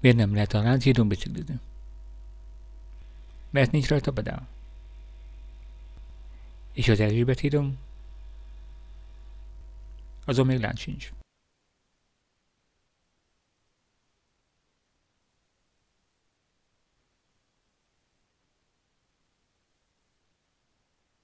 Miért nem lehet a Lánchídon biciklizni? Mert nincs rajta pedál. És az Erzsébet hídon? Azon még lánc sincs.